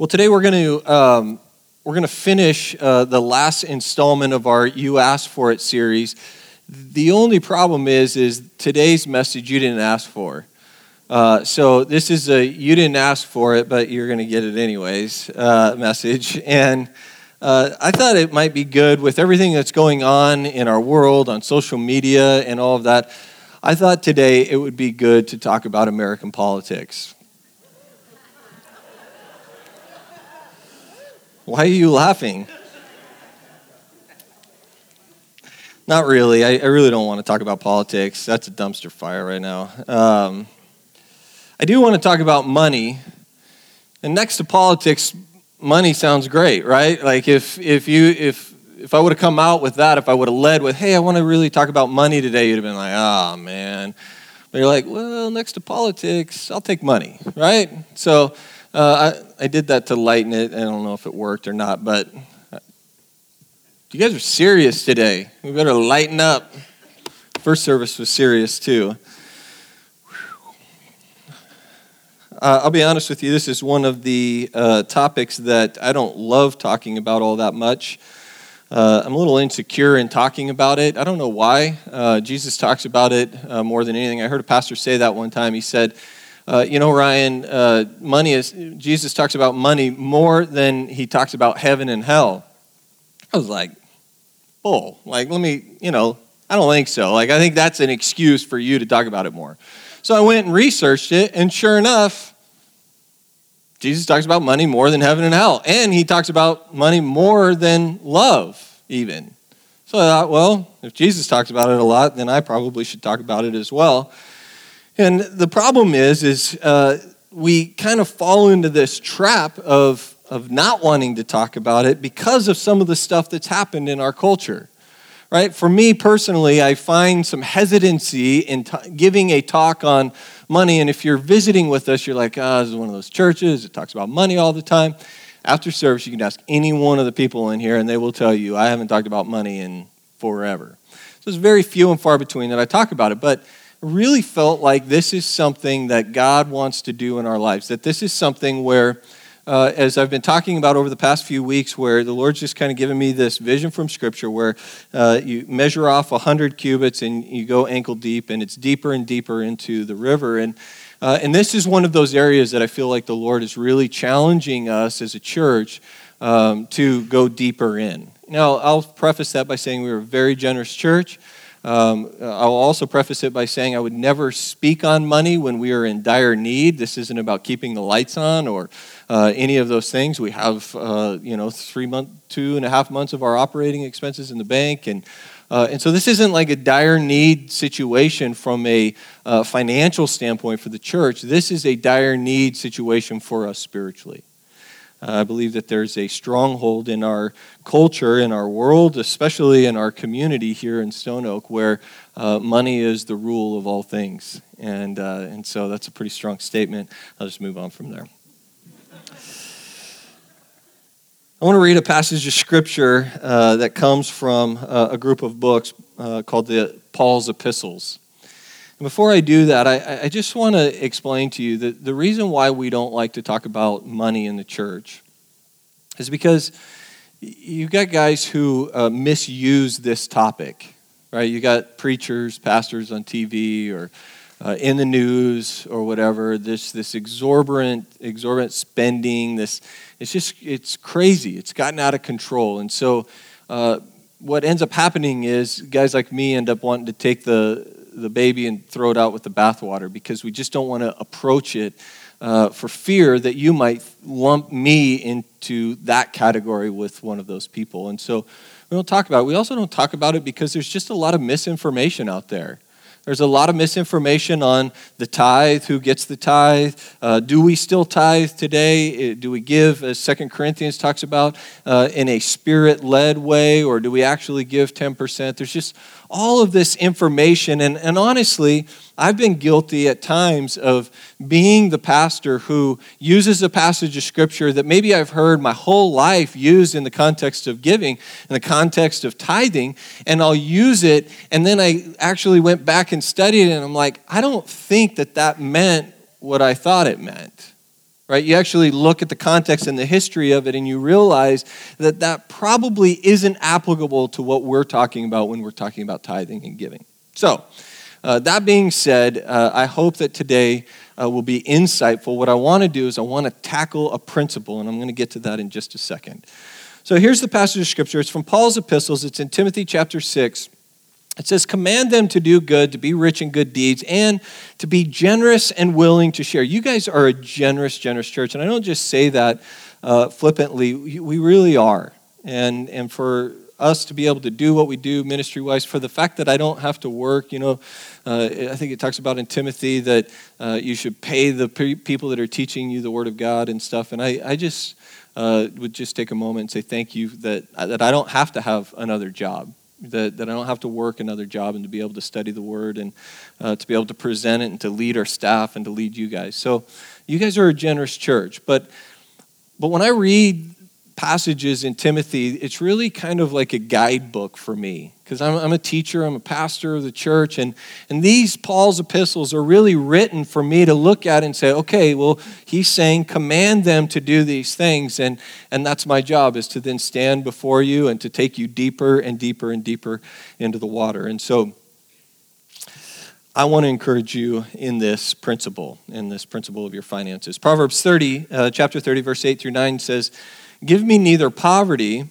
Well, today we're going to um, we're going to finish uh, the last installment of our "You Asked for It" series. The only problem is, is today's message you didn't ask for. Uh, so this is a "You didn't ask for it, but you're going to get it anyways" uh, message, and uh, I thought it might be good with everything that's going on in our world on social media and all of that. I thought today it would be good to talk about American politics. Why are you laughing? Not really. I, I, really don't want to talk about politics. That's a dumpster fire right now. Um, I do want to talk about money. And next to politics, money sounds great, right? Like if if you if if I would have come out with that, if I would have led with, "Hey, I want to really talk about money today," you'd have been like, "Ah, oh, man." But you're like, "Well, next to politics, I'll take money," right? So uh, I, I did that to lighten it. I don't know if it worked or not, but uh, you guys are serious today. We better lighten up. First service was serious too. Uh, I'll be honest with you, this is one of the uh, topics that I don't love talking about all that much. Uh, I'm a little insecure in talking about it. I don't know why. Uh, Jesus talks about it uh, more than anything. I heard a pastor say that one time. He said, uh, you know, Ryan, uh, money is, Jesus talks about money more than he talks about heaven and hell. I was like, bull. Like, let me, you know, I don't think so. Like, I think that's an excuse for you to talk about it more. So I went and researched it, and sure enough, Jesus talks about money more than heaven and hell. And he talks about money more than love, even. So I thought, well, if Jesus talks about it a lot, then I probably should talk about it as well. And the problem is, is uh, we kind of fall into this trap of, of not wanting to talk about it because of some of the stuff that's happened in our culture. Right? For me personally, I find some hesitancy in t- giving a talk on money. And if you're visiting with us, you're like, oh, this is one of those churches. It talks about money all the time. After service, you can ask any one of the people in here, and they will tell you, I haven't talked about money in forever. So it's very few and far between that I talk about it. But really felt like this is something that God wants to do in our lives, that this is something where, uh, as I've been talking about over the past few weeks, where the Lord's just kind of given me this vision from Scripture where uh, you measure off 100 cubits and you go ankle deep, and it's deeper and deeper into the river. And uh, and this is one of those areas that I feel like the Lord is really challenging us as a church um, to go deeper in. Now, I'll preface that by saying we're a very generous church. Um, I'll also preface it by saying I would never speak on money when we are in dire need. This isn't about keeping the lights on or uh, any of those things. We have, uh, you know, three month, two and a half months of our operating expenses in the bank, and uh, and so this isn't like a dire need situation from a uh, financial standpoint for the church. This is a dire need situation for us spiritually. Uh, I believe that there's a stronghold in our culture, in our world, especially in our community here in Stone Oak, where uh, money is the rule of all things. And, uh, and so that's a pretty strong statement. I'll just move on from there. I want to read a passage of scripture uh, that comes from uh, a group of books uh, called the Paul's Epistles. Before I do that, I, I just want to explain to you that the reason why we don't like to talk about money in the church is because you've got guys who uh, misuse this topic, right? You got preachers, pastors on TV or uh, in the news or whatever. This this exorbitant exorbitant spending. This it's just it's crazy. It's gotten out of control, and so. Uh, what ends up happening is guys like me end up wanting to take the the baby and throw it out with the bathwater because we just don't want to approach it uh, for fear that you might lump me into that category with one of those people. And so we don't talk about it. We also don't talk about it because there's just a lot of misinformation out there. There's a lot of misinformation on the tithe, who gets the tithe. Uh, do we still tithe today? Uh, do we give, as Second Corinthians talks about, uh, in a spirit led way, or do we actually give 10%? There's just all of this information. And, and honestly, I've been guilty at times of being the pastor who uses a passage of scripture that maybe I've heard my whole life used in the context of giving, in the context of tithing, and I'll use it. And then I actually went back and studied it, and I'm like, I don't think that that meant what I thought it meant right? You actually look at the context and the history of it, and you realize that that probably isn't applicable to what we're talking about when we're talking about tithing and giving. So, uh, that being said, uh, I hope that today uh, will be insightful. What I want to do is I want to tackle a principle, and I'm going to get to that in just a second. So here's the passage of scripture. It's from Paul's epistles. It's in Timothy chapter 6. It says, Command them to do good, to be rich in good deeds, and to be generous and willing to share. You guys are a generous, generous church. And I don't just say that uh, flippantly, we really are. And, and for us to be able to do what we do ministry wise, for the fact that I don't have to work, you know, uh, I think it talks about in Timothy that uh, you should pay the pe- people that are teaching you the Word of God and stuff. And I, I just uh, would just take a moment and say thank you that, that I don't have to have another job that, that I don't have to work another job and to be able to study the Word and uh, to be able to present it and to lead our staff and to lead you guys. So you guys are a generous church. But, but when I read passages in Timothy, it's really kind of like a guidebook for me because I'm, I'm, a teacher, I'm a pastor of the church, and, and these Paul's epistles are really written for me to look at and say, okay, well, he's saying command them to do these things, and, and that's my job is to then stand before you and to take you deeper and deeper and deeper into the water. And so I want to encourage you in this principle, in this principle of your finances. Proverbs 30, uh, chapter 30, verse 8 through 9 says, Give me neither poverty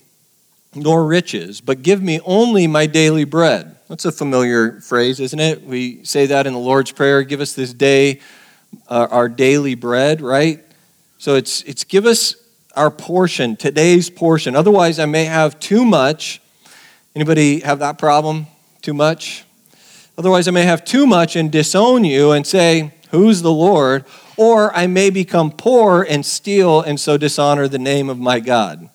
nor riches, but give me only my daily bread. That's a familiar phrase, isn't it? We say that in the Lord's Prayer give us this day uh, our daily bread, right? So it's, it's give us our portion, today's portion. Otherwise, I may have too much. Anybody have that problem? Too much? Otherwise, I may have too much and disown you and say, Who's the Lord? Or I may become poor and steal and so dishonor the name of my God.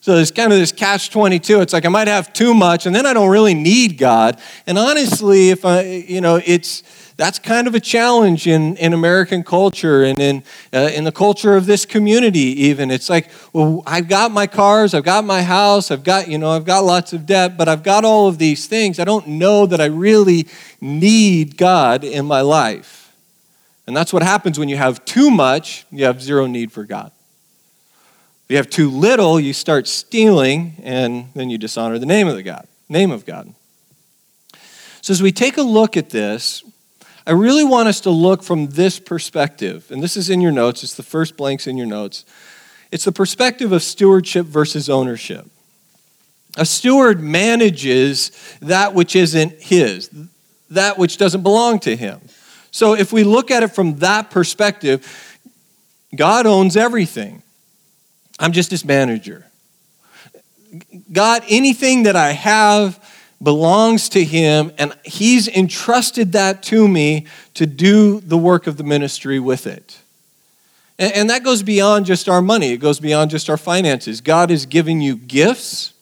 So there's kind of this catch 22. It's like I might have too much and then I don't really need God. And honestly, if I, you know, it's, that's kind of a challenge in, in American culture and in, uh, in the culture of this community, even. It's like, well, I've got my cars, I've got my house, I've got, you know, I've got lots of debt, but I've got all of these things. I don't know that I really need God in my life. And that's what happens when you have too much, you have zero need for God. If you have too little, you start stealing, and then you dishonor the name of the God, name of God. So as we take a look at this, I really want us to look from this perspective. And this is in your notes, it's the first blanks in your notes. It's the perspective of stewardship versus ownership. A steward manages that which isn't his, that which doesn't belong to him. So if we look at it from that perspective, God owns everything. I'm just his manager. God, anything that I have belongs to him, and he's entrusted that to me to do the work of the ministry with it. And, that goes beyond just our money, it goes beyond just our finances. God is giving you gifts,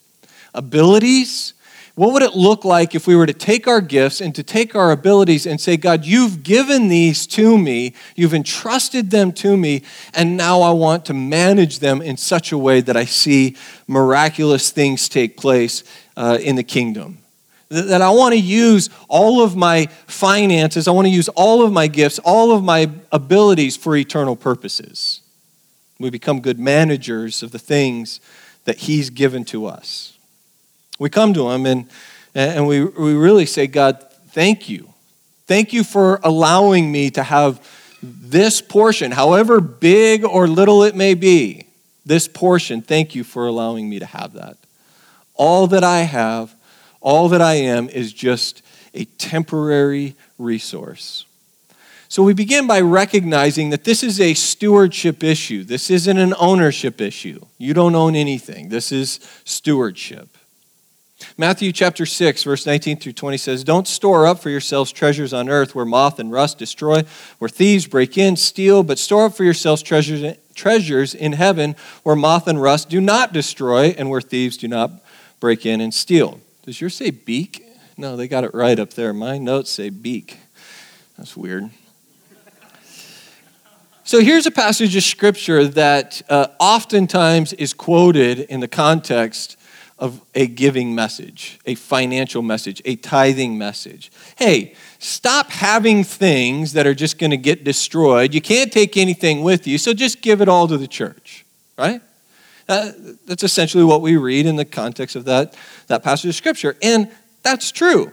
abilities, what would it look like if we were to take our gifts and to take our abilities and say, God, you've given these to me, you've entrusted them to me, and now I want to manage them in such a way that I see miraculous things take place uh, in the kingdom? That I want to use all of my finances, I want to use all of my gifts, all of my abilities for eternal purposes. We become good managers of the things that He's given to us. We come to Him and, and we, we really say, God, thank you. Thank you for allowing me to have this portion, however big or little it may be. This portion, thank you for allowing me to have that. All that I have, all that I am, is just a temporary resource. So we begin by recognizing that this is a stewardship issue. This isn't an ownership issue. You don't own anything. This is stewardship. Matthew chapter 6, verse 19 through 20 says, Don't store up for yourselves treasures on earth where moth and rust destroy, where thieves break in, steal, but store up for yourselves treasures, treasures in heaven where moth and rust do not destroy, and where thieves do not break in and steal. Does yours say beak? No, they got it right up there. My notes say beak. That's weird. So here's a passage of scripture that uh, oftentimes is quoted in the context of a giving message, a financial message, a tithing message. Hey, stop having things that are just going to get destroyed. You can't take anything with you, so just give it all to the church, right? Uh, that's essentially what we read in the context of that, that passage of Scripture. And that's true.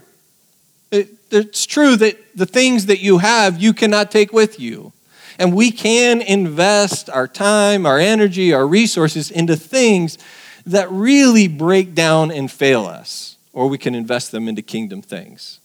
It, it's true that the things that you have, you cannot take with you. And we can invest our time, our energy, our resources into things that really break down and fail us, or we can invest them into kingdom things.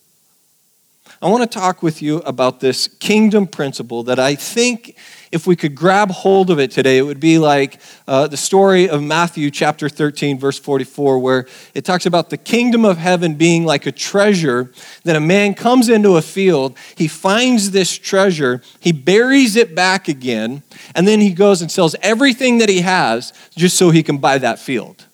I want to talk with you about this kingdom principle that I think if we could grab hold of it today, it would be like uh, the story of Matthew chapter 13, verse 44, where it talks about the kingdom of heaven being like a treasure that a man comes into a field, he finds this treasure, he buries it back again, and then he goes and sells everything that he has just so he can buy that field.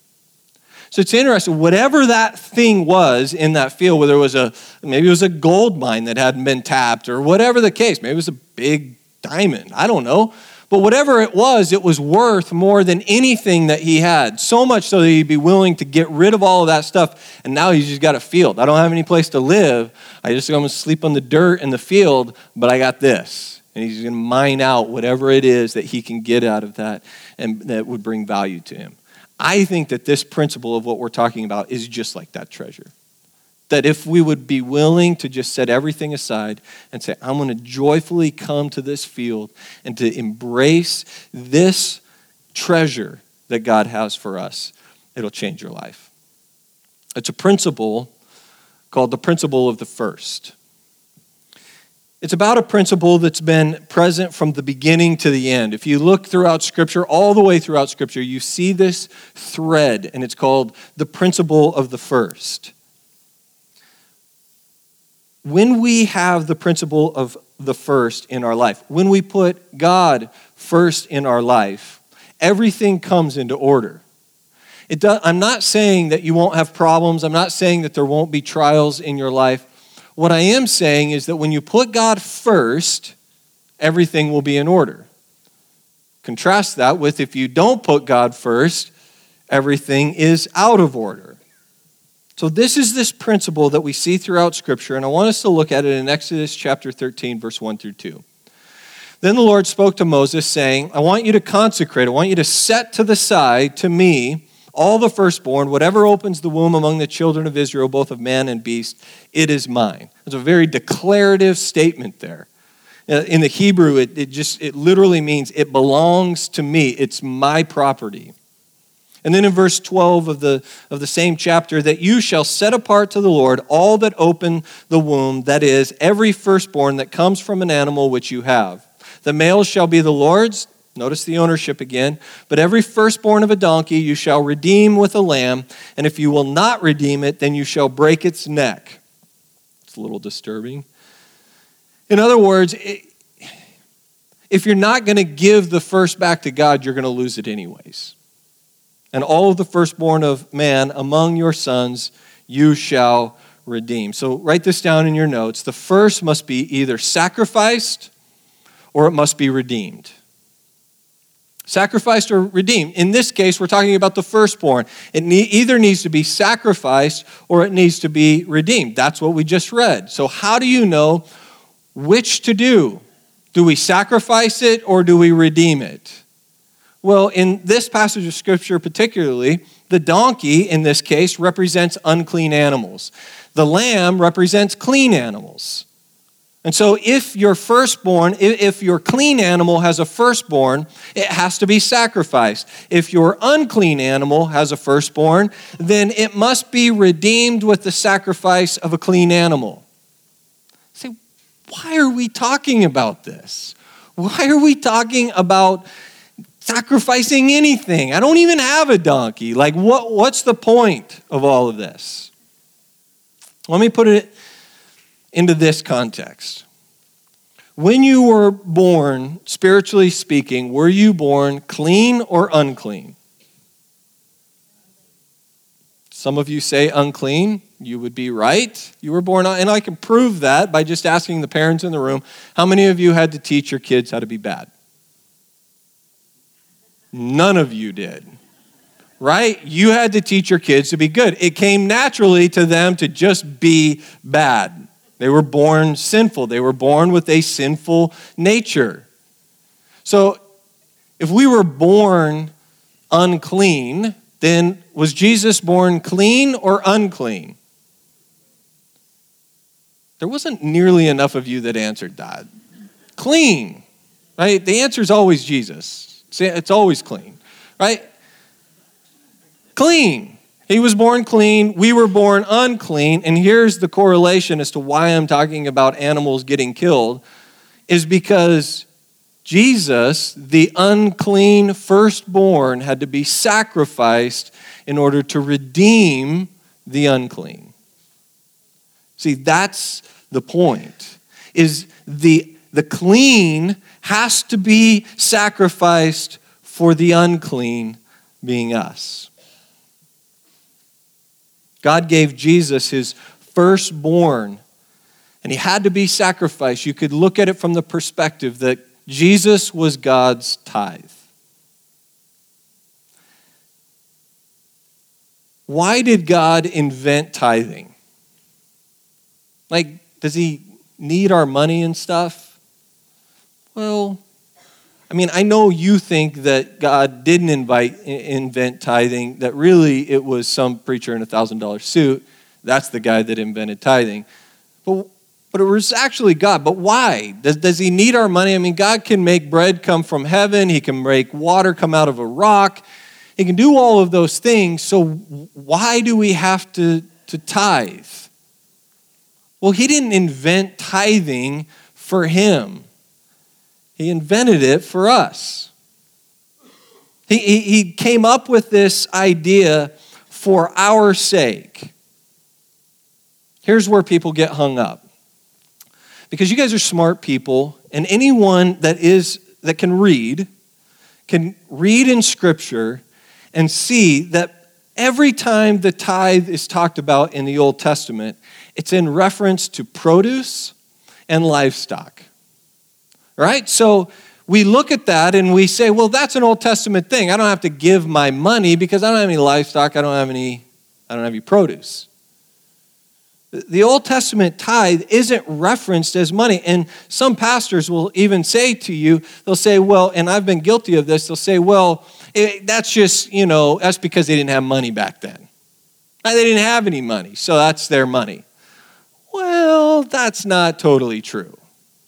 So it's interesting. Whatever that thing was in that field, whether it was a maybe it was a gold mine that hadn't been tapped, or whatever the case, maybe it was a big diamond. I don't know. But whatever it was, it was worth more than anything that he had. So much so that he'd be willing to get rid of all of that stuff. And now he's just got a field. I don't have any place to live. I just going to sleep on the dirt in the field, but I got this. And he's going to mine out whatever it is that he can get out of that and that would bring value to him. I think that this principle of what we're talking about is just like that treasure. That if we would be willing to just set everything aside and say, I'm going to joyfully come to this field and to embrace this treasure that God has for us, it'll change your life. It's a principle called the principle of the first. It's about a principle that's been present from the beginning to the end. If you look throughout Scripture, all the way throughout Scripture, you see this thread, and it's called the principle of the first when we have the principle of the first in our life, when we put God first in our life, everything comes into order. Does, I'm not saying that you won't have problems. I'm not saying that there won't be trials in your life. What I am saying is that when you put God first, everything will be in order. Contrast that with if you don't put God first, everything is out of order. So, this is this principle that we see throughout Scripture, and I want us to look at it in Exodus chapter 13, verse 1 through 2. Then the Lord spoke to Moses, saying, I want you to consecrate, I want you to set to the side to me all the firstborn, whatever opens the womb among the children of Israel, both of man and beast, it is mine. It's a very declarative statement there. Uh, in the Hebrew, it, it just it literally means it belongs to me. It's my property. And then in verse 12 of the, of the same chapter, that you shall set apart to the Lord all that open the womb, that is, every firstborn that comes from an animal which you have. The males shall be the Lord's. Notice the ownership again. But every firstborn of a donkey you shall redeem with a lamb, and if you will not redeem it, then you shall break its neck. It's a little disturbing. In other words, if you're not going to give the first back to God, you're going to lose it anyways and all of the firstborn of man among your sons you shall redeem. So write this down in your notes. The first must be either sacrificed or it must be redeemed. Sacrificed or redeemed. In this case, we're talking about the firstborn. It either needs to be sacrificed or it needs to be redeemed. That's what we just read. So, how do you know which to do? Do we sacrifice it or do we redeem it? Well, in this passage of Scripture, particularly, the donkey in this case represents unclean animals. The lamb represents clean animals. And so, if your firstborn, if your clean animal has a firstborn, it has to be sacrificed. If your unclean animal has a firstborn, then it must be redeemed with the sacrifice of a clean animal. Say, why are we talking about this? Why are we talking about sacrificing anything. I don't even have a donkey. Like, what, what's the point of all of this? Let me put it into this context. When you were born, spiritually speaking, were you born clean or unclean? Some of you say unclean. You would be right. You were born, and I can prove that by just asking the parents in the room how many of you had to teach your kids how to be bad? None of you did. right? You had to teach your kids to be good. It came naturally to them to just be bad. They were born sinful, they were born with a sinful nature. So if we were born unclean, then was Jesus born clean or unclean? There wasn't nearly enough of you that answered that. Clean, right? The answer is always Jesus. It's always clean, right? Clean. He was born clean. We were born unclean. And here's the correlation as to why I'm talking about animals getting killed is because Jesus, the unclean firstborn, had to be sacrificed in order to redeem the unclean. See, that's the point. Is the the clean has to be sacrificed for the unclean being us. God gave Jesus his firstborn and he had to be sacrificed. You could look at it from the perspective that Jesus was God's tithe. Why did God invent tithing? Like, does he need our money and stuff? Well, I mean, I know you think that God didn't invite, invent tithing, that really it was some preacher in a $1,000 suit. That's the guy that invented tithing. But but it was actually God. But why? Does, does he need our money? I mean, God can make bread come from heaven, he can make water come out of a rock, he can do all of those things. So why do we have to, to tithe? Well, he didn't invent tithing for him, he invented it for us. He, he, he came up with this idea for our sake. Here's where people get hung up because you guys are smart people, and anyone that is that can read can read in Scripture and see that every time the tithe is talked about in the Old Testament, it's in reference to produce and livestock. Right? So we look at that and we say, well, that's an Old Testament thing. I don't have to give my money because I don't have any livestock, I don't have any, I don't have any produce. The Old Testament tithe isn't referenced as money. And some pastors will even say to you, they'll say, well, and I've been guilty of this, they'll say, well, it, that's just, you know, that's because they didn't have money back then. They didn't have any money, so that's their money. Well, that's not totally true.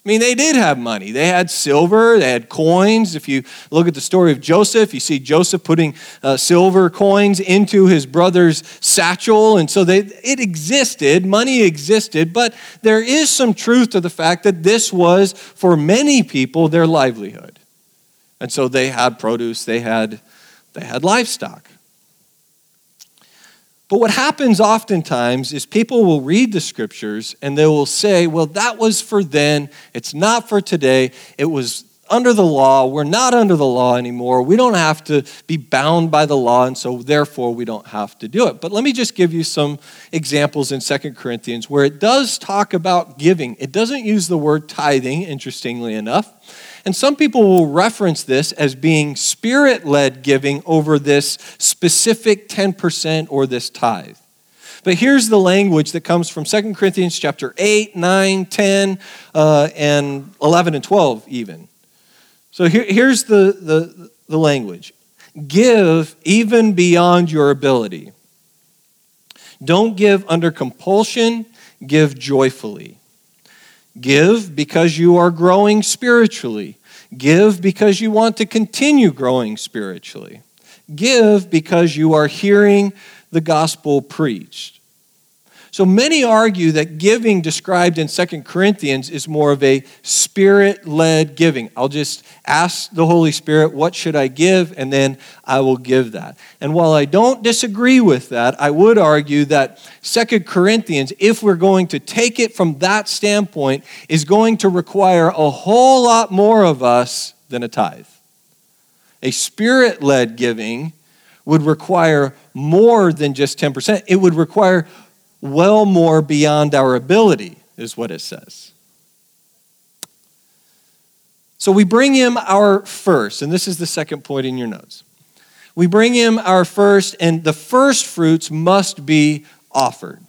I mean, they did have money. They had silver, they had coins. If you look at the story of Joseph, you see Joseph putting uh, silver coins into his brother's satchel. And so they, it existed, money existed, but there is some truth to the fact that this was, for many people, their livelihood. And so they had produce, they had, they had livestock. But what happens oftentimes is people will read the scriptures and they will say, well, that was for then, it's not for today. It was under the law. We're not under the law anymore. We don't have to be bound by the law, and so therefore we don't have to do it. But let me just give you some examples in Second Corinthians where it does talk about giving. It doesn't use the word tithing, interestingly enough. And some people will reference this as being spirit led giving over this specific 10% or this tithe. But here's the language that comes from 2 Corinthians chapter 8, 9, 10, uh, and 11 and 12 even. So here, here's the, the, the language. Give even beyond your ability. Don't give under compulsion, give joyfully. Give because you are growing spiritually. Give because you want to continue growing spiritually. Give because you are hearing the gospel preached. So many argue that giving described in Second Corinthians is more of a spirit led giving. I'll just ask the Holy Spirit, what should I give? And then I will give that. And while I don't disagree with that, I would argue that Second Corinthians, if we're going to take it from that standpoint, is going to require a whole lot more of us than a tithe. A spirit led giving would require more than just 10%. It would require well more beyond our ability, is what it says. So we bring him our first, and this is the second point in your notes. We bring him our first, and the first fruits must be offered.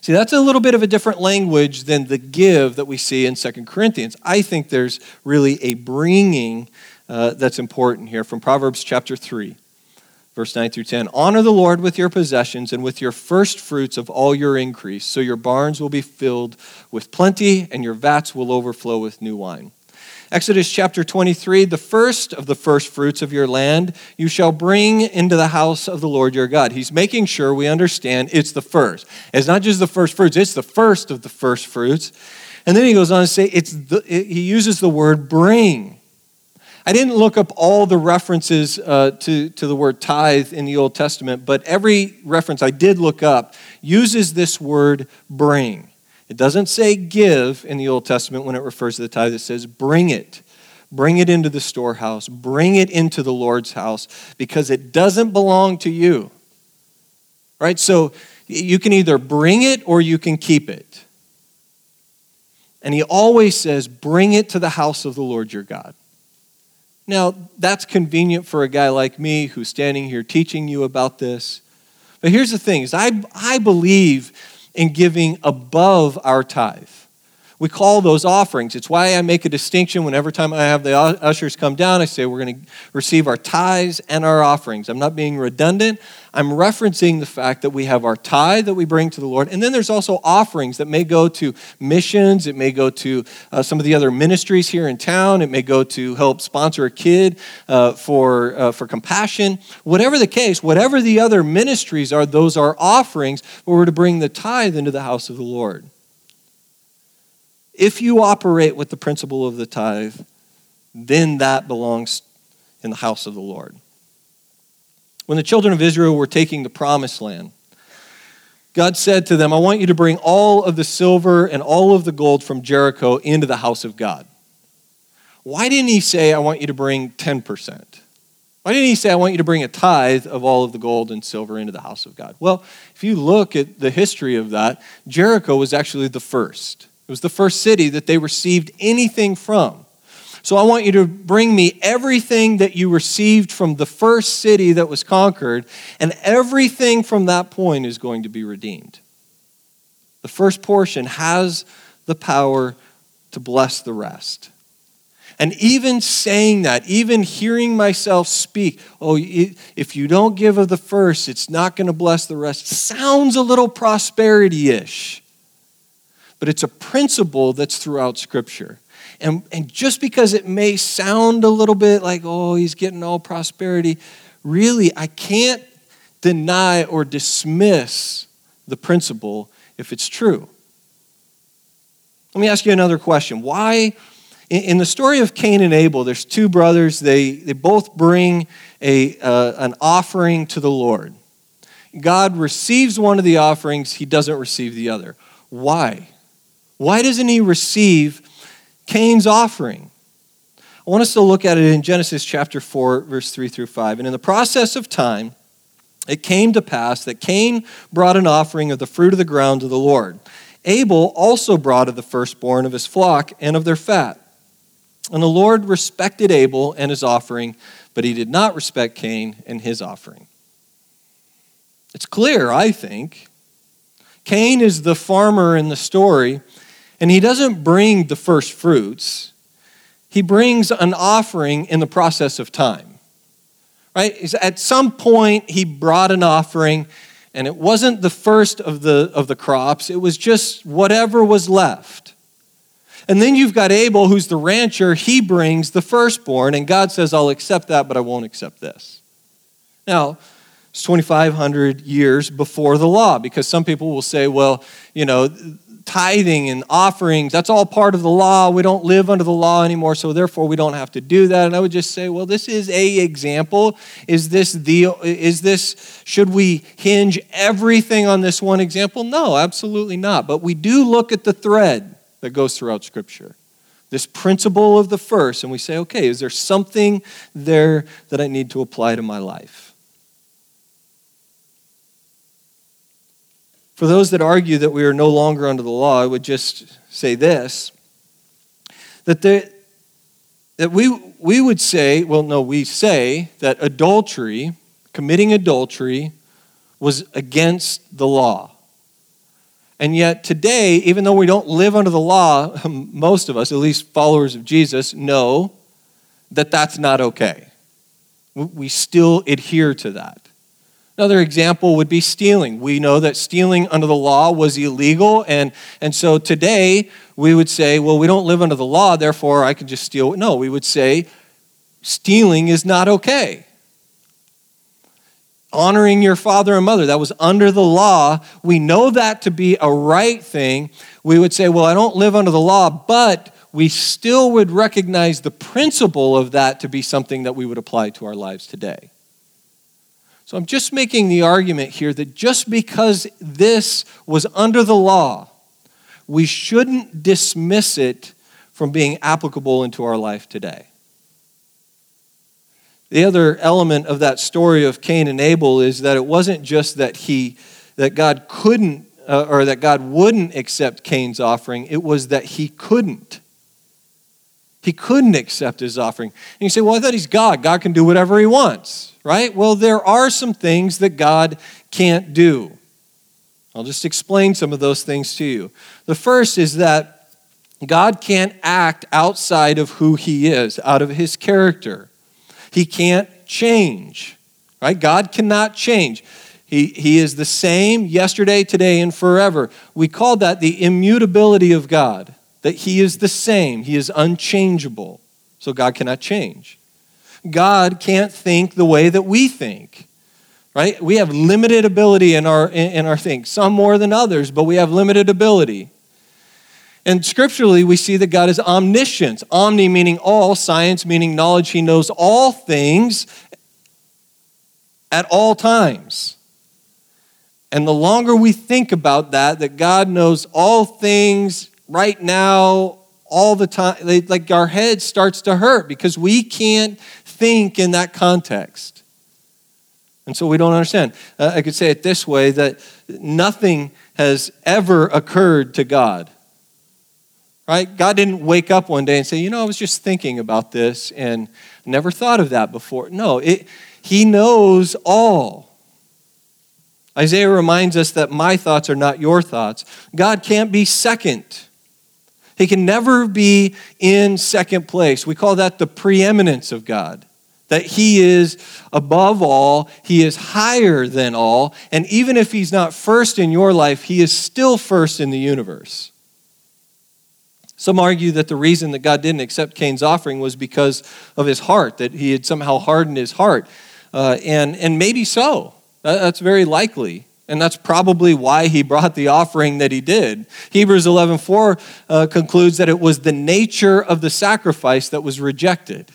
See, that's a little bit of a different language than the give that we see in Second Corinthians. I think there's really a bringing uh, that's important here from Proverbs chapter 3, verse 9 through 10. Honor the Lord with your possessions and with your first fruits of all your increase, so your barns will be filled with plenty and your vats will overflow with new wine. Exodus chapter 23 The first of the first fruits of your land you shall bring into the house of the Lord your God. He's making sure we understand it's the first. It's not just the first fruits, it's the first of the first fruits. And then he goes on to say, it's the, he uses the word bring. I didn't look up all the references uh, to, to the word tithe in the Old Testament, but every reference I did look up uses this word bring. It doesn't say give in the Old Testament when it refers to the tithe, it says bring it. Bring it into the storehouse. Bring it into the Lord's house because it doesn't belong to you. Right? So you can either bring it or you can keep it. And he always says, bring it to the house of the Lord your God. Now, that's convenient for a guy like me who's standing here teaching you about this. But here's the thing is I, I believe in giving above our tithe. We call those offerings. It's why I make a distinction whenever time I have the ushers come down, I say we're going to receive our tithes and our offerings. I'm not being redundant. I'm referencing the fact that we have our tithe that we bring to the Lord, and then there's also offerings that may go to missions, it may go to uh, some of the other ministries here in town, it may go to help sponsor a kid uh, for, uh, for compassion. Whatever the case, whatever the other ministries are, those are offerings where we're to bring the tithe into the house of the Lord. If you operate with the principle of the tithe, then that belongs in the house of the Lord. When the children of Israel were taking the promised land, God said to them, I want you to bring all of the silver and all of the gold from Jericho into the house of God. Why didn't he say, I want you to bring 10%? Why didn't he say, I want you to bring a tithe of all of the gold and silver into the house of God? Well, if you look at the history of that, Jericho was actually the first. It was the first city that they received anything from. So I want you to bring me everything that you received from the first city that was conquered, and everything from that point is going to be redeemed. The first portion has the power to bless the rest. And even saying that, even hearing myself speak, oh, if you don't give of the first, it's not going to bless the rest, sounds a little prosperity ish but it's a principle that's throughout Scripture. And, and just because it may sound a little bit like, oh, he's getting all prosperity, really, I can't deny or dismiss the principle if it's true. Let me ask you another question. Why, in the story of Cain and Abel, there's two brothers, they, they both bring a, uh, an offering to the Lord. God receives one of the offerings, he doesn't receive the other. Why? Why doesn't he receive Cain's offering? I want us to look at it in Genesis chapter 4, verse 3 through 5. And in the process of time, it came to pass that Cain brought an offering of the fruit of the ground to the Lord. Abel also brought of the firstborn of his flock and of their fat. And the Lord respected Abel and his offering, but he did not respect Cain and his offering. It's clear, I think. Cain is the farmer in the story and he doesn't bring the first fruits, he brings an offering in the process of time. Right? At some point, he brought an offering, and it wasn't the first of the, of the crops, it was just whatever was left. And then you've got Abel, who's the rancher, he brings the firstborn, and God says, I'll accept that, but I won't accept this. Now, it's 2,500 years before the law, because some people will say, well, you know, tithing and offerings, that's all part of the law. We don't live under the law anymore, so therefore we don't have to do that. And I would just say, well, this is a example. Is this the is this should we hinge everything on this one example? No, absolutely not. But we do look at the thread that goes throughout scripture. This principle of the first, and we say, okay, is there something there that I need to apply to my life? For those that argue that we are no longer under the law, I would just say this that the, that we, we would say, well, no, we say that adultery, committing adultery, was against the law. And yet, today, even though we don't live under the law, most of us, at least followers of Jesus, know that that's not okay. We still adhere to that. Another example would be stealing. We know that stealing under the law was illegal, and, and so today we would say, well, we don't live under the law, therefore I can just steal. No, we would say stealing is not okay honoring your father and mother. That was under the law. We know that to be a right thing. We would say, well, I don't live under the law, but we still would recognize the principle of that to be something that we would apply to our lives today. So I'm just making the argument here that just because this was under the law, we shouldn't dismiss it from being applicable into our life today. The other element of that story of Cain and Abel is that it wasn't just that he that God couldn't uh, or that God wouldn't accept Cain's offering, it was that he couldn't. He couldn't accept his offering. And you say, well, I thought he's God. God can do whatever he wants, right? Well, there are some things that God can't do. I'll just explain some of those things to you. The first is that God can't act outside of who he is, out of his character. He can't change, right? God cannot change. He, he is the same yesterday, today, and forever. We call that the immutability of God, that He is the same, He is unchangeable. So God cannot change. God can't think the way that we think. Right? We have limited ability in our in our think. Some more than others, but we have limited ability. And scripturally, we see that God is omniscient. Omni meaning all, science meaning knowledge. He knows all things at all times. And the longer we think about that, that God knows all things right now, all the time, like our head starts to hurt because we can't think in that context. And so we don't understand. Uh, I could say it this way that nothing has ever occurred to God Right? God didn't wake up one day and say, you know, I was just thinking about this and never thought of that before. No, it, He knows all. Isaiah reminds us that my thoughts are not your thoughts. God can't be second. He can never be in second place. We call that the preeminence of God. That he is above all, he is higher than all, and even if he's not first in your life, he is still first in the universe. Some argue that the reason that God didn't accept Cain's offering was because of his heart, that he had somehow hardened his heart. Uh, and, and maybe so. That's very likely. And that's probably why he brought the offering that he did. Hebrews 11:4 uh, concludes that it was the nature of the sacrifice that was rejected.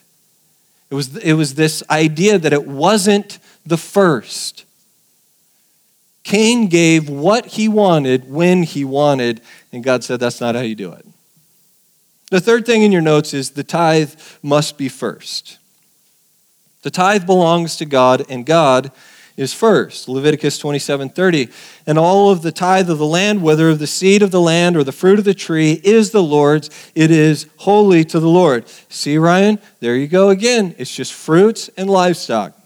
It was, it was this idea that it wasn't the first. Cain gave what he wanted when he wanted, and God said, That's not how you do it. The third thing in your notes is the tithe must be first. The tithe belongs to God, and God is first. Leviticus 27 30. And all of the tithe of the land, whether of the seed of the land or the fruit of the tree, is the Lord's. It is holy to the Lord. See, Ryan? There you go again. It's just fruits and livestock.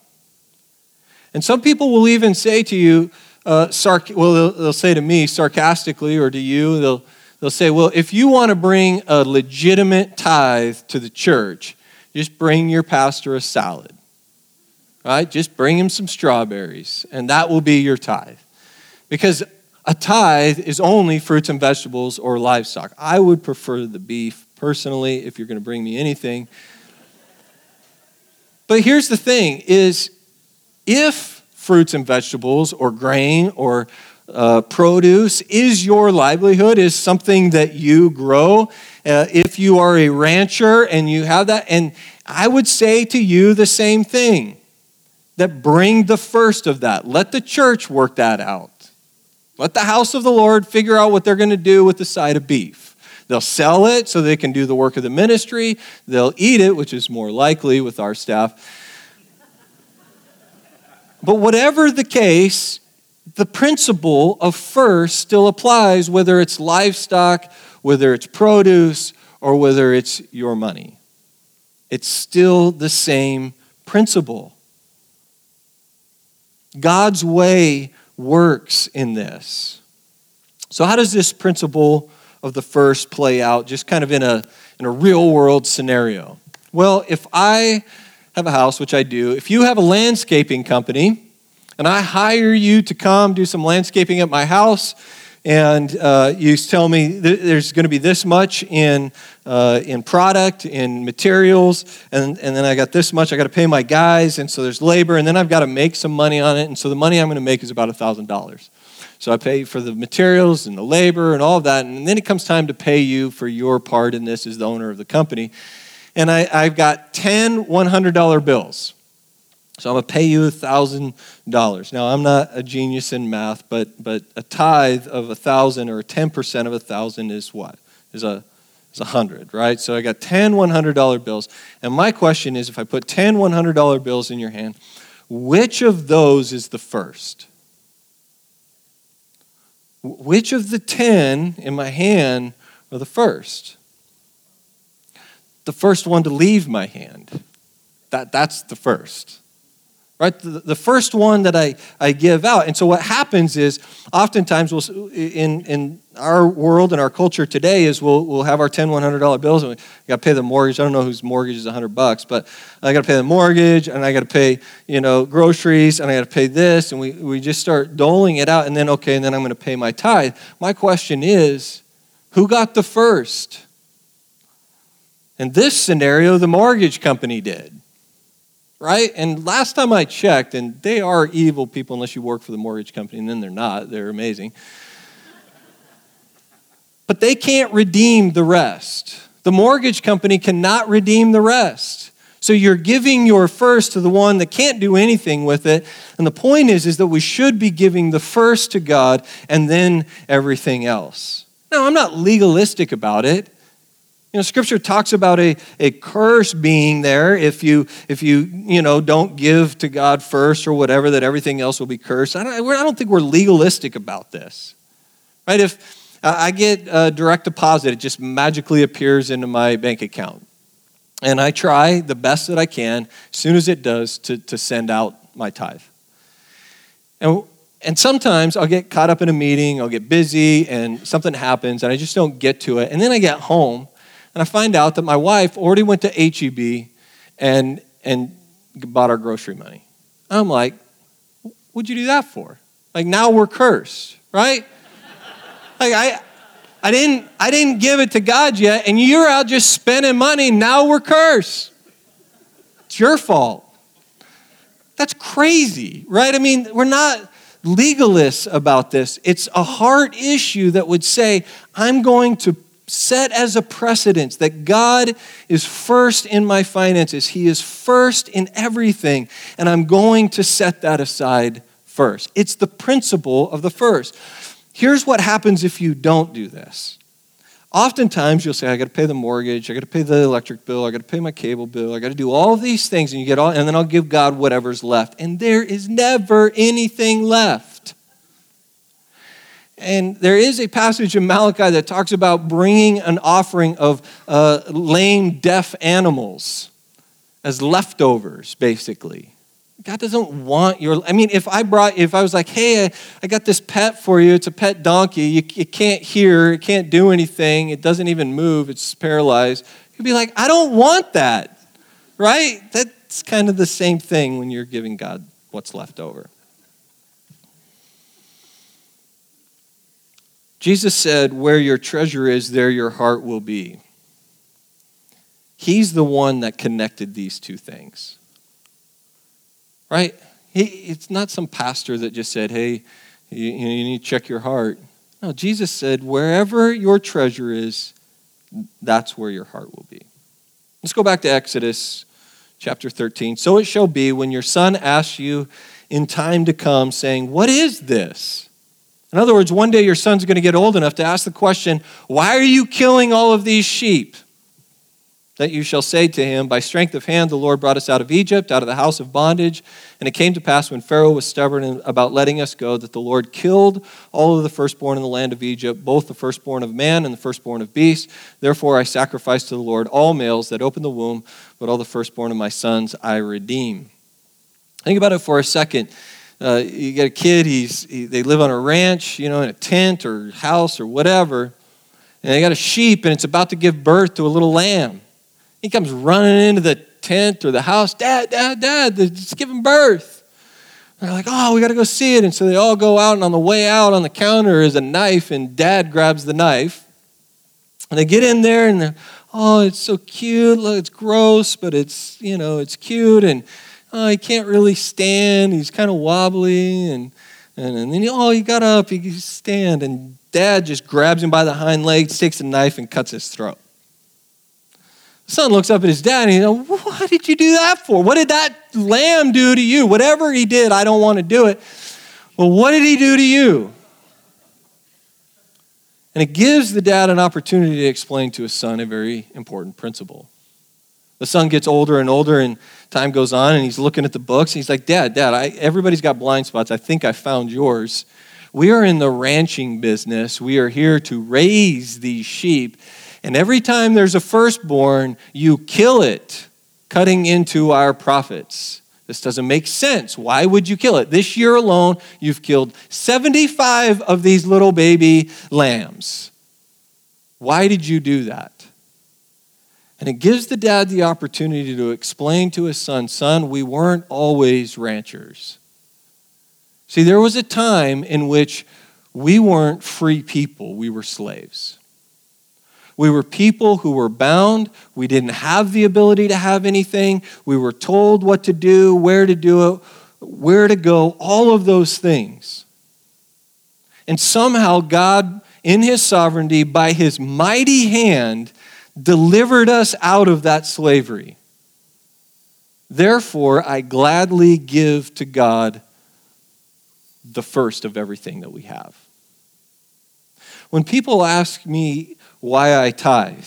And some people will even say to you, uh, sarc- well, they'll, they'll say to me sarcastically, or to you, they'll They'll say, well, if you want to bring a legitimate tithe to the church, just bring your pastor a salad. Right? Just bring him some strawberries, and that will be your tithe. Because a tithe is only fruits and vegetables or livestock. I would prefer the beef personally if you're going to bring me anything. But here's the thing is if fruits and vegetables or grain or uh, produce is your livelihood, is something that you grow. Uh, if you are a rancher and you have that, and I would say to you the same thing that bring the first of that. Let the church work that out. Let the house of the Lord figure out what they're going to do with the side of beef. They'll sell it so they can do the work of the ministry. They'll eat it, which is more likely with our staff. But whatever the case, the principle of first still applies, whether it's livestock, whether it's produce, or whether it's your money. It's still the same principle. God's way works in this. So, how does this principle of the first play out just kind of in a, in a real world scenario? Well, if I have a house, which I do, if you have a landscaping company and I hire you to come do some landscaping at my house, and uh, you tell me th- there's going to be this much in, uh, in product, in materials, and, and then I got this much. I got to pay my guys, and so there's labor, and then I've got to make some money on it, and so the money I'm going to make is about $1,000. So I pay for the materials and the labor and all of that, and then it comes time to pay you for your part in this as the owner of the company. And I, I've got 10 $100 bills. So I'm going to pay you $1,000. Now, I'm not a genius in math, but, but a tithe of 1000 or 10% of 1000 is what? Is a, is 100, right? So I got 10 $100 bills. And my question is if I put 10 $100 bills in your hand, which of those is the first? Which of the 10 in my hand are the first? The first one to leave my hand. That, that's the first right? The, first one that I, I give out. And so what happens is oftentimes we'll in, in our world and our culture today is we'll, we'll have our 10 $100 bills and we got to pay the mortgage. I don't know whose mortgage is 100 bucks but i got to pay the mortgage and i got to pay you know groceries and i got to pay this and we, we just start doling it out and then okay and then i'm going to pay my tithe. My question is who got the first? In this scenario the mortgage company did right? And last time I checked, and they are evil people unless you work for the mortgage company, and then they're not. They're amazing. but they can't redeem the rest. The mortgage company cannot redeem the rest. So you're giving your first to the one that can't do anything with it. And the point is, is that we should be giving the first to God and then everything else. Now, I'm not legalistic about it. You know, Scripture talks about a, a curse being there if you if you you know don't give to God first or whatever that everything else will be cursed. I don't, I don't think we're legalistic about this, right? If I get a direct deposit, it just magically appears into my bank account, and I try the best that I can as soon as it does to to send out my tithe. And and sometimes I'll get caught up in a meeting, I'll get busy, and something happens, and I just don't get to it. And then I get home and I find out that my wife already went to HEB and, and bought our grocery money. I'm like, what'd you do that for? Like now we're cursed, right? like I, I didn't, I didn't give it to God yet, and you're out just spending money. Now we're cursed. It's your fault. That's crazy, right? I mean, we're not legalists about this. It's a heart issue that would say, I'm going to set as a precedence that God is first in my finances. He is first in everything, and I'm going to set that aside first. It's the principle of the first. Here's what happens if you don't do this. Oftentimes you'll say, I got to pay the mortgage, I got to pay the electric bill, I got to pay my cable bill, I got to do all these things, and you get all, and then I'll give God whatever's left. And there is never anything left. And there is a passage in Malachi that talks about bringing an offering of uh, lame, deaf animals as leftovers, basically. God doesn't want your. I mean, if I brought, if I was like, hey, I, I got this pet for you, it's a pet donkey, you, it can't hear, it can't do anything, it doesn't even move, it's paralyzed, you'd be like, I don't want that, right? That's kind of the same thing when you're giving God what's left over. Jesus said, Where your treasure is, there your heart will be. He's the one that connected these two things. Right? He, it's not some pastor that just said, Hey, you, you need to check your heart. No, Jesus said, Wherever your treasure is, that's where your heart will be. Let's go back to Exodus chapter 13. So it shall be when your son asks you in time to come, saying, What is this? In other words, one day your son's going to get old enough to ask the question, Why are you killing all of these sheep? that you shall say to him, By strength of hand the Lord brought us out of Egypt, out of the house of bondage. And it came to pass when Pharaoh was stubborn about letting us go, that the Lord killed all of the firstborn in the land of Egypt, both the firstborn of man and the firstborn of beast. Therefore I sacrifice to the Lord all males that open the womb, but all the firstborn of my sons I redeem. Think about it for a second. Uh, you get a kid, he's, he, they live on a ranch, you know, in a tent or house or whatever, and they got a sheep and it's about to give birth to a little lamb. He comes running into the tent or the house. Dad, dad, dad, it's giving birth. And they're like, oh, we got to go see it. And so they all go out, and on the way out on the counter is a knife, and dad grabs the knife. And they get in there, and they're, oh, it's so cute. Look, it's gross, but it's, you know, it's cute. And oh, he can't really stand. He's kind of wobbly. And, and, and then, oh, he got up, he can stand. And dad just grabs him by the hind legs, takes a knife, and cuts his throat. The son looks up at his dad and he goes, What did you do that for? What did that lamb do to you? Whatever he did, I don't want to do it. Well, what did he do to you? And it gives the dad an opportunity to explain to his son a very important principle. The son gets older and older, and time goes on, and he's looking at the books. And he's like, Dad, Dad, I, everybody's got blind spots. I think I found yours. We are in the ranching business. We are here to raise these sheep and every time there's a firstborn, you kill it, cutting into our profits. This doesn't make sense. Why would you kill it? This year alone, you've killed 75 of these little baby lambs. Why did you do that? And it gives the dad the opportunity to explain to his son, son, we weren't always ranchers. See, there was a time in which we weren't free people, we were slaves. We were people who were bound. We didn't have the ability to have anything. We were told what to do, where to do it, where to go, all of those things. And somehow God, in His sovereignty, by His mighty hand, delivered us out of that slavery. Therefore, I gladly give to God the first of everything that we have. When people ask me, why I tithe.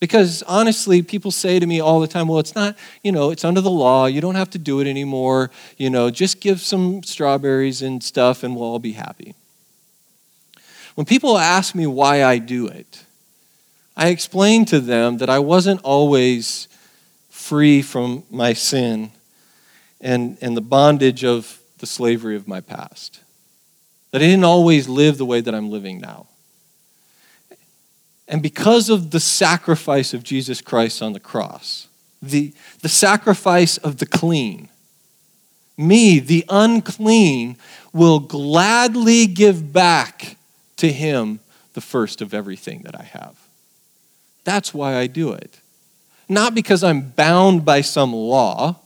Because honestly, people say to me all the time, well, it's not, you know, it's under the law. You don't have to do it anymore. You know, just give some strawberries and stuff and we'll all be happy. When people ask me why I do it, I explained to them that I wasn't always free from my sin and, and the bondage of the slavery of my past. That I didn't always live the way that I'm living now. And because of the sacrifice of Jesus Christ on the cross, the, the sacrifice of the clean, me, the unclean, will gladly give back to him the first of everything that I have. That's why I do it. Not because I'm bound by some law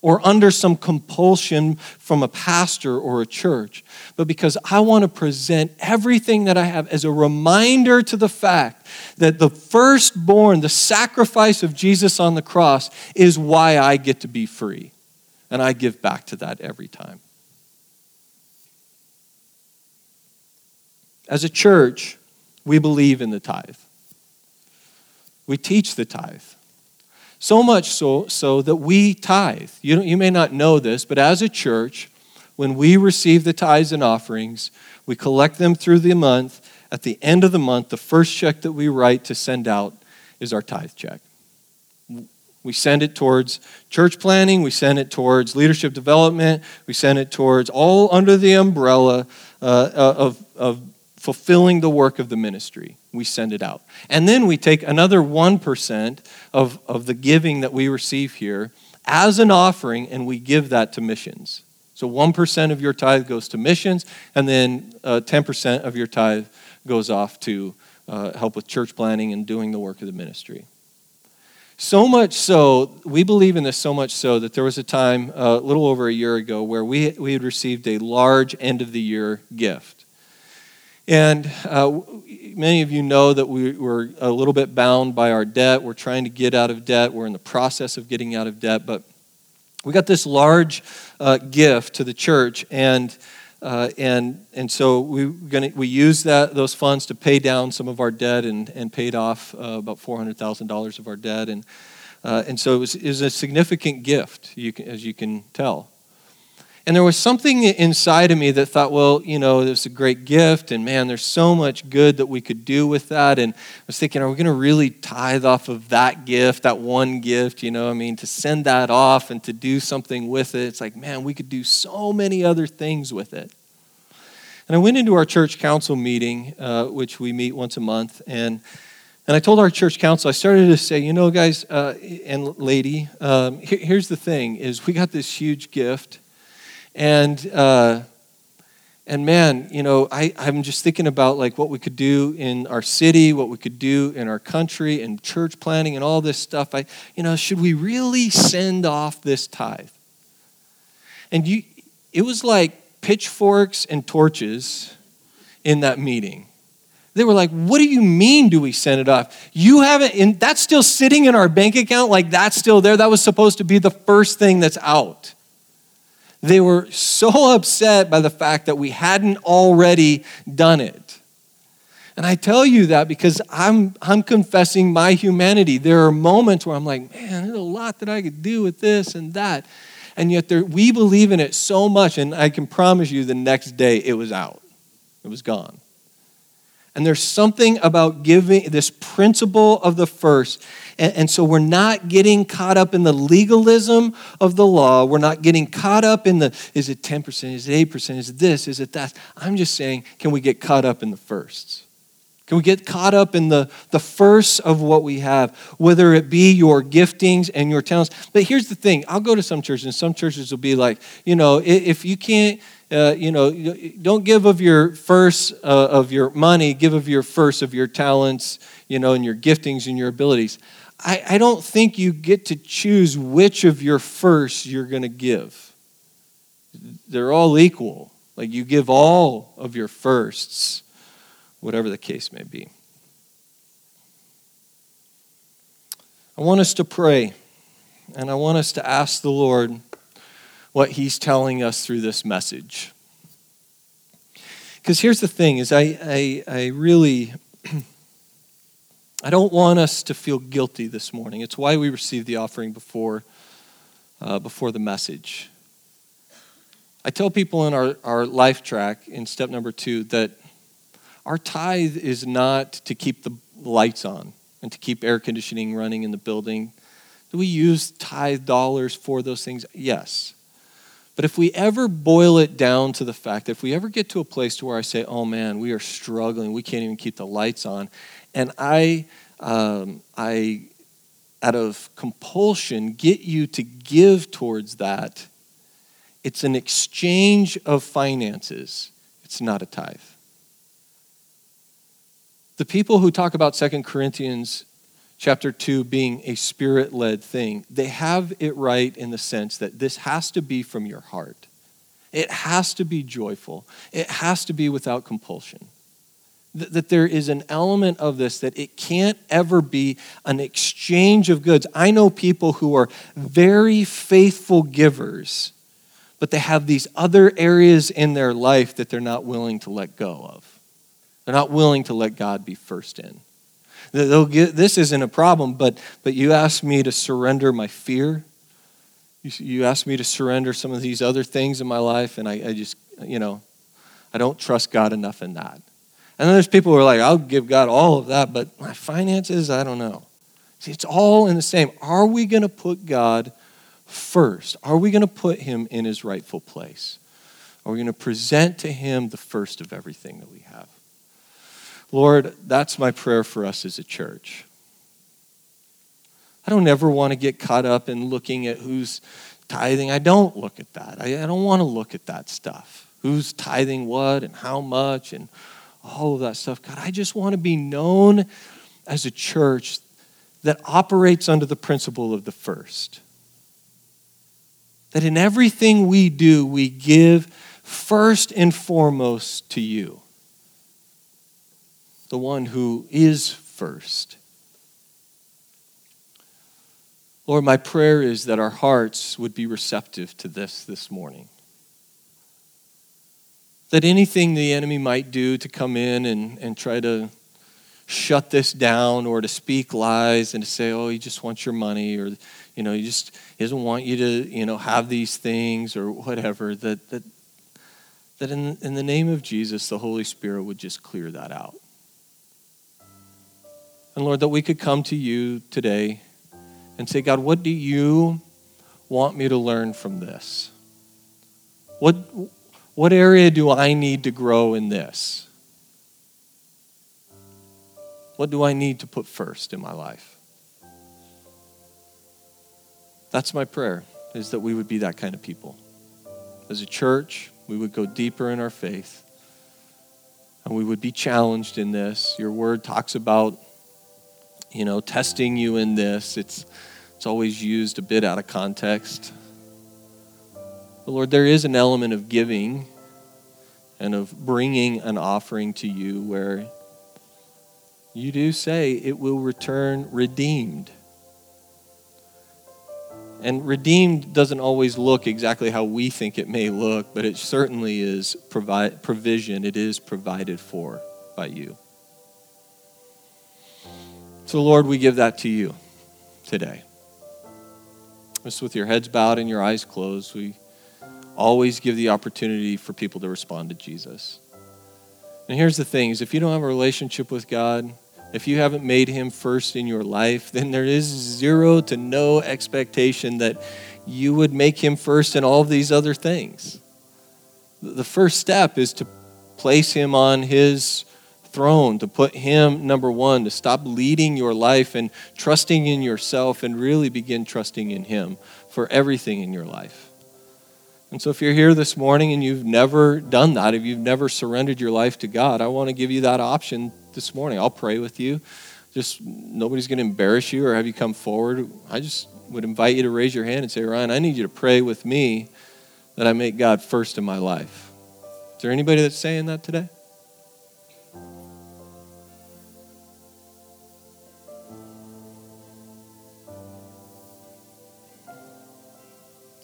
or under some compulsion from a pastor or a church, but because I want to present everything that I have as a reminder to the fact that the firstborn, the sacrifice of Jesus on the cross, is why I get to be free. And I give back to that every time. As a church, we believe in the tithe. We teach the tithe. So much so, so that we tithe. You, you may not know this, but as a church, when we receive the tithes and offerings, we collect them through the month. At the end of the month, the first check that we write to send out is our tithe check. We send it towards church planning, we send it towards leadership development, we send it towards all under the umbrella uh, of, of fulfilling the work of the ministry. We send it out. And then we take another 1% of, of the giving that we receive here as an offering and we give that to missions. So 1% of your tithe goes to missions, and then uh, 10% of your tithe goes off to uh, help with church planning and doing the work of the ministry. So much so, we believe in this so much so that there was a time uh, a little over a year ago where we, we had received a large end of the year gift. And uh, many of you know that we, are a little bit bound by our debt. We're trying to get out of debt. We're in the process of getting out of debt. But we got this large uh, gift to the church. And uh, and, and so we, gonna, we used that, those funds to pay down some of our debt and, and paid off uh, about $400,000 of our debt. And, uh, and so it was, it was, a significant gift, you can, as you can tell. And there was something inside of me that thought, well, you know, it's a great gift, and man, there's so much good that we could do with that. And I was thinking, are we going to really tithe off of that gift, that one gift, you know? I mean, to send that off and to do something with it, it's like, man, we could do so many other things with it. And I went into our church council meeting, uh, which we meet once a month, and and I told our church council, I started to say, you know, guys uh, and lady, um, here, here's the thing: is we got this huge gift and, uh, and man, you know, I, I'm just thinking about like what we could do in our city, what we could do in our country, and church planning and all this stuff. I, you know, should we really send off this tithe? And you, it was like pitchforks and torches in that meeting. They were like, What do you mean, do we send it off? You haven't, and that's still sitting in our bank account, like that's still there. That was supposed to be the first thing that's out. They were so upset by the fact that we hadn't already done it. And I tell you that because I'm, I'm confessing my humanity. There are moments where I'm like, man, there's a lot that I could do with this and that. And yet there, we believe in it so much, and I can promise you the next day it was out, it was gone. And there's something about giving this principle of the first. And, and, so we're not getting caught up in the legalism of the law. We're not getting caught up in the is it 10%, is it 8%, is it this, is it that. I'm just saying, can we get caught up in the firsts? Can we get caught up in the, the first of what we have, whether it be your giftings and your talents? But here's the thing I'll go to some churches, and some churches will be like, you know, if you can't uh, you know, don't give of your first uh, of your money, give of your first of your talents, you know, and your giftings and your abilities. I, I don't think you get to choose which of your first you're going to give. They're all equal. Like you give all of your firsts, whatever the case may be. I want us to pray, and I want us to ask the Lord what he's telling us through this message. Because here's the thing is I, I, I really I don't want us to feel guilty this morning. It's why we received the offering before, uh, before the message. I tell people in our, our life track in step number two that our tithe is not to keep the lights on and to keep air conditioning running in the building. Do we use tithe dollars for those things? Yes. But if we ever boil it down to the fact that if we ever get to a place to where I say, oh man, we are struggling, we can't even keep the lights on, and I, um, I out of compulsion, get you to give towards that, it's an exchange of finances. It's not a tithe. The people who talk about Second Corinthians chapter 2 being a spirit led thing, they have it right in the sense that this has to be from your heart. It has to be joyful, it has to be without compulsion. That there is an element of this that it can't ever be an exchange of goods. I know people who are very faithful givers, but they have these other areas in their life that they're not willing to let go of. They're not willing to let God be first in. They'll get, this isn't a problem, but, but you ask me to surrender my fear. You, you ask me to surrender some of these other things in my life, and I, I just, you know, I don't trust God enough in that. And then there's people who are like, I'll give God all of that, but my finances, I don't know. See, it's all in the same. Are we going to put God first? Are we going to put him in his rightful place? Are we going to present to him the first of everything that we have? Lord, that's my prayer for us as a church. I don't ever want to get caught up in looking at who's tithing. I don't look at that. I, I don't want to look at that stuff. Who's tithing what and how much and all of that stuff. God, I just want to be known as a church that operates under the principle of the first. That in everything we do, we give first and foremost to you the one who is first. Lord, my prayer is that our hearts would be receptive to this this morning. That anything the enemy might do to come in and, and try to shut this down or to speak lies and to say, oh, he just wants your money or, you know, he just he doesn't want you to, you know, have these things or whatever, that, that, that in, in the name of Jesus, the Holy Spirit would just clear that out. And Lord, that we could come to you today and say, God, what do you want me to learn from this? What, what area do I need to grow in this? What do I need to put first in my life? That's my prayer, is that we would be that kind of people. As a church, we would go deeper in our faith and we would be challenged in this. Your word talks about, you know, testing you in this. It's, it's always used a bit out of context. But Lord, there is an element of giving and of bringing an offering to you where you do say it will return redeemed. And redeemed doesn't always look exactly how we think it may look, but it certainly is provision. It is provided for by you. So, Lord, we give that to you today. Just with your heads bowed and your eyes closed, we always give the opportunity for people to respond to Jesus. And here's the thing is if you don't have a relationship with God, if you haven't made him first in your life, then there is zero to no expectation that you would make him first in all of these other things. The first step is to place him on his throne, to put him number one, to stop leading your life and trusting in yourself and really begin trusting in him for everything in your life. And so, if you're here this morning and you've never done that, if you've never surrendered your life to God, I want to give you that option this morning. I'll pray with you. Just nobody's going to embarrass you or have you come forward. I just would invite you to raise your hand and say, Ryan, I need you to pray with me that I make God first in my life. Is there anybody that's saying that today?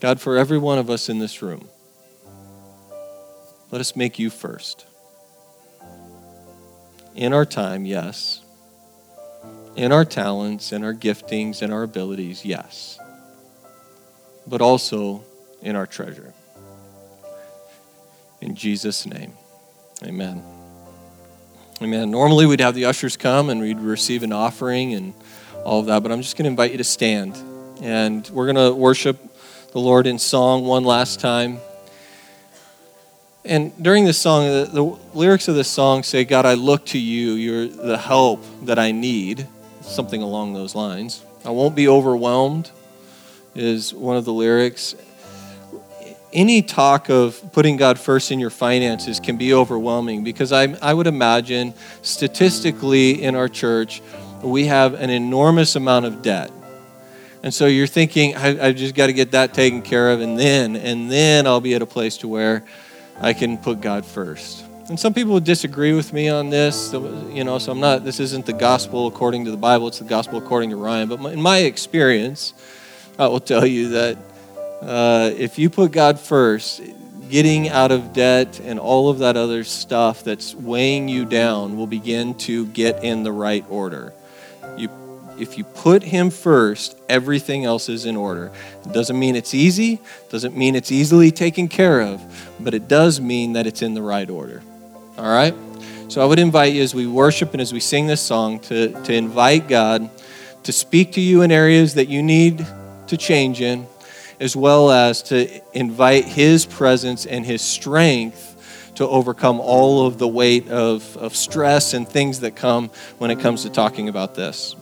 God, for every one of us in this room, let us make you first. In our time, yes. In our talents, in our giftings, in our abilities, yes. But also in our treasure. In Jesus' name, amen. Amen. Normally we'd have the ushers come and we'd receive an offering and all of that, but I'm just going to invite you to stand. And we're going to worship the Lord in song one last time. And during this song, the, the, lyrics of this song say, God, I look to you. You're the help that I need. Something along those lines. I won't be overwhelmed, is one of the lyrics. Any talk of putting God first in your finances can be overwhelming because I, I would imagine statistically in our church, we have an enormous amount of debt. And so you're thinking, I, I just got to get that taken care of, and then, and then I'll be at a place to where I can put God first. And some people would disagree with me on this, you know. So I'm not. This isn't the gospel according to the Bible. It's the gospel according to Ryan. But in my experience, I will tell you that uh, if you put God first, getting out of debt and all of that other stuff that's weighing you down will begin to get in the right order. If you put him first, everything else is in order. It doesn't mean it's easy, doesn't mean it's easily taken care of, but it does mean that it's in the right order. All right? So I would invite you as we worship and as we sing this song to, to invite God to speak to you in areas that you need to change in, as well as to invite His presence and His strength to overcome all of the weight of, of stress and things that come when it comes to talking about this.